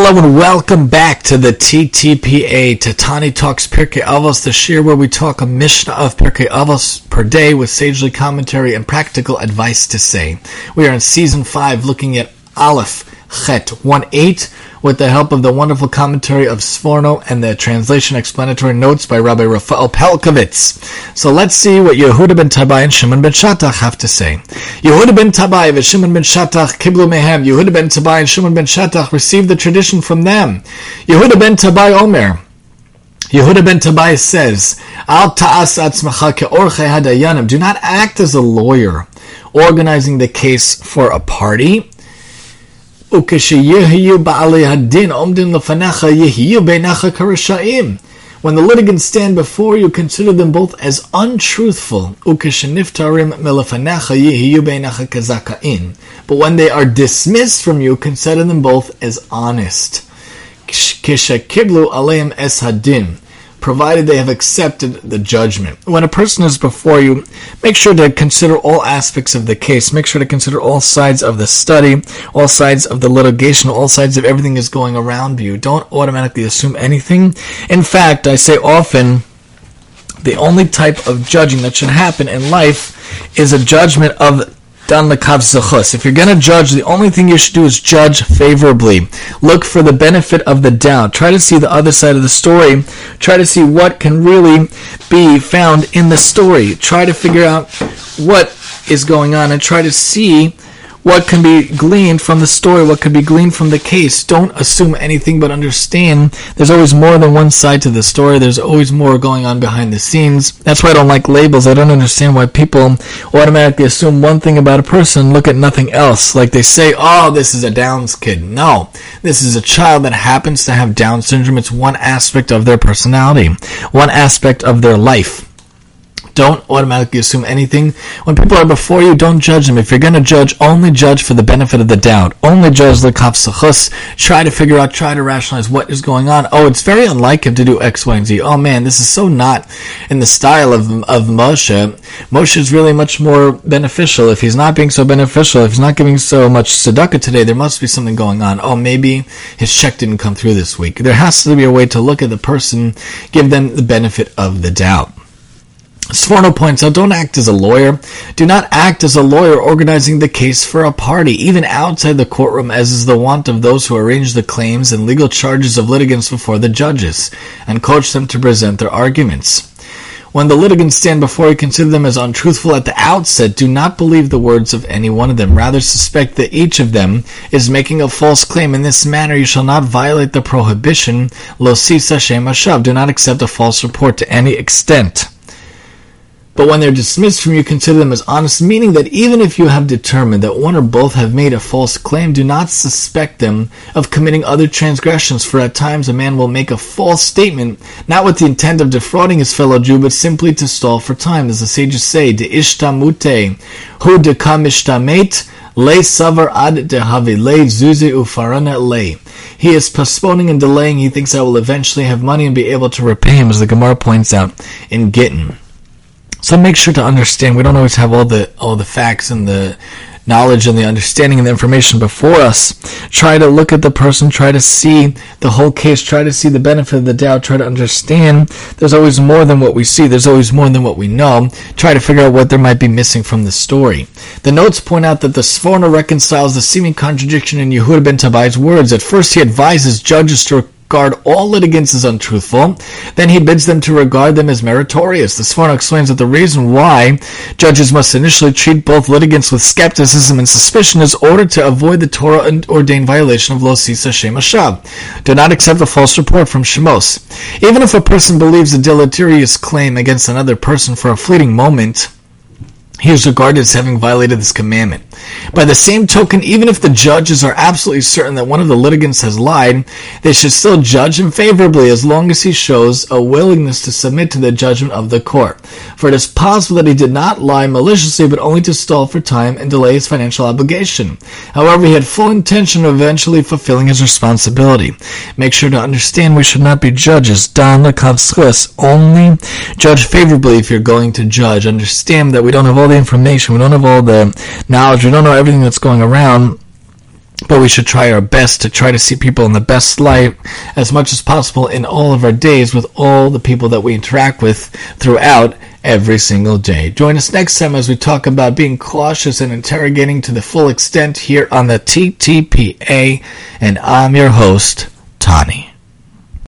Hello and welcome back to the TTPA, Tatani Talks Pirkei Avos, the year where we talk a Mishnah of Pirkei Avos per day with sagely commentary and practical advice to say. We are in season 5 looking at Aleph Chet 1 8 with the help of the wonderful commentary of Sforno and the translation explanatory notes by Rabbi Rafael Pelcovitz. So let's see what Yehuda ben Tabai and Shimon ben Shatach have to say. Yehuda ben Tabai and Shimon ben Shatach kiblu mehem. Yehuda ben Tabai and Shimon ben Shatach received the tradition from them. Yehuda ben Tabai Omer. Yehuda ben Tabai says, Al ta'as atzmacha ke'orche hadayanim. Do not act as a lawyer organizing the case for a party when the litigants stand before you, consider them both as untruthful. But when they are dismissed from you, consider them both as honest provided they have accepted the judgment. When a person is before you, make sure to consider all aspects of the case. Make sure to consider all sides of the study, all sides of the litigation, all sides of everything that's going around you. Don't automatically assume anything. In fact, I say often, the only type of judging that should happen in life is a judgment of dan lekav zechus. If you're going to judge, the only thing you should do is judge favorably. Look for the benefit of the doubt. Try to see the other side of the story. Try to see what can really be found in the story. Try to figure out what is going on and try to see what can be gleaned from the story, what can be gleaned from the case. Don't assume anything, but understand there's always more than one side to the story. There's always more going on behind the scenes. That's why I don't like labels. I don't understand why people automatically assume one thing about a person, look at nothing else. Like they say, oh, this is a Downs kid. No, this is a child that happens to have Down syndrome. It's one aspect of their personality, one aspect of their life. Don't automatically assume anything. When people are before you, don't judge them. If you're going to judge, only judge for the benefit of the doubt. Only judge the kapsachus. Try to figure out, try to rationalize what is going on. Oh, it's very unlike him to do X, Y, and Z. Oh man, this is so not in the style of, of Moshe. Moshe is really much more beneficial. If he's not being so beneficial, if he's not giving so much tzedakah today, there must be something going on. Oh, maybe his check didn't come through this week. There has to be a way to look at the person, give them the benefit of the doubt. Sforno points out, don't act as a lawyer. Do not act as a lawyer organizing the case for a party, even outside the courtroom, as is the wont of those who arrange the claims and legal charges of litigants before the judges, and coach them to present their arguments. When the litigants stand before you, consider them as untruthful at the outset. Do not believe the words of any one of them. Rather, suspect that each of them is making a false claim. In this manner, you shall not violate the prohibition, lo sisa shem Do not accept a false report to any extent. But when they're dismissed from you, consider them as honest, meaning that even if you have determined that one or both have made a false claim, do not suspect them of committing other transgressions, for at times a man will make a false statement, not with the intent of defrauding his fellow Jew, but simply to stall for time. As the sages say, de ishtamute, hu de kamishtamet, le savar ad de havile zuze ufarana le. He is postponing and delaying. He thinks I will eventually have money and be able to repay him, as the Gemara points out in Gittin. So make sure to understand. We don't always have all the all the facts and the knowledge and the understanding and the information before us. Try to look at the person, try to see the whole case, try to see the benefit of the doubt, try to understand there's always more than what we see, there's always more than what we know. Try to figure out what there might be missing from the story. The notes point out that the Sforno reconciles the seeming contradiction in Yehuda ben Tabai's words. At first he advises judges to regard all litigants as untruthful, then he bids them to regard them as meritorious. The Sforno explains that the reason why judges must initially treat both litigants with skepticism and suspicion is order to avoid the Torah ordained violation of Lo Sisa Shem Do not accept a false report from Shemos. Even if a person believes a deleterious claim against another person for a fleeting moment, he is regarded as having violated this commandment. By the same token, even if the judges are absolutely certain that one of the litigants has lied, they should still judge him favorably as long as he shows a willingness to submit to the judgment of the court. For it is possible that he did not lie maliciously, but only to stall for time and delay his financial obligation. However, he had full intention of eventually fulfilling his responsibility. Make sure to understand we should not be judges. Dan Swiss. Only judge favorably if you're going to judge. Understand that we don't have all the information, we don't have all the knowledge, we don't know everything that's going around. but we should try our best to try to see people in the best light as much as possible in all of our days with all the people that we interact with throughout every single day. Join us next time as we talk about being cautious and interrogating to the full extent here on the TTPA, and I'm your host, Tani.